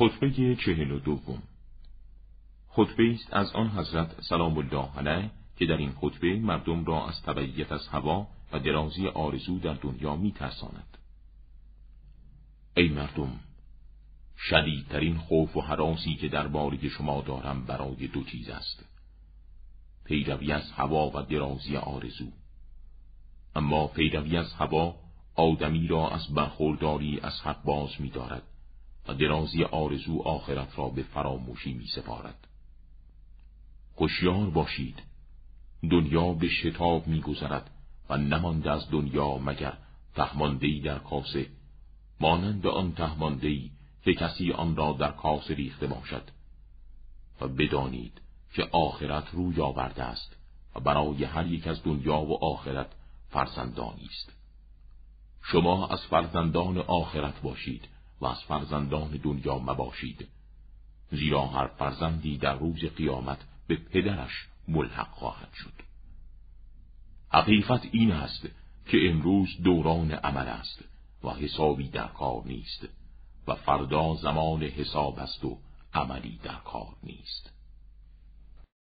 خطبه چهل و دوم. خطبه است از آن حضرت سلام الله علیه که در این خطبه مردم را از تبعیت از هوا و درازی آرزو در دنیا می ترساند. ای مردم شدیدترین خوف و حراسی که در بارگ شما دارم برای دو چیز است. پیروی از هوا و درازی آرزو. اما پیروی از هوا آدمی را از برخورداری از حق باز می دارد و درازی آرزو آخرت را به فراموشی می سپارد. هوشیار باشید. دنیا به شتاب می گذرد و نمانده از دنیا مگر تهماندهی در کاسه مانند آن تهماندهی که کسی آن را در کاسه ریخته باشد. و بدانید که آخرت روی آورده است و برای هر یک از دنیا و آخرت فرزندانی است. شما از فرزندان آخرت باشید. و از فرزندان دنیا مباشید. زیرا هر فرزندی در روز قیامت به پدرش ملحق خواهد شد. حقیقت این است که امروز دوران عمل است و حسابی در کار نیست و فردا زمان حساب است و عملی در کار نیست.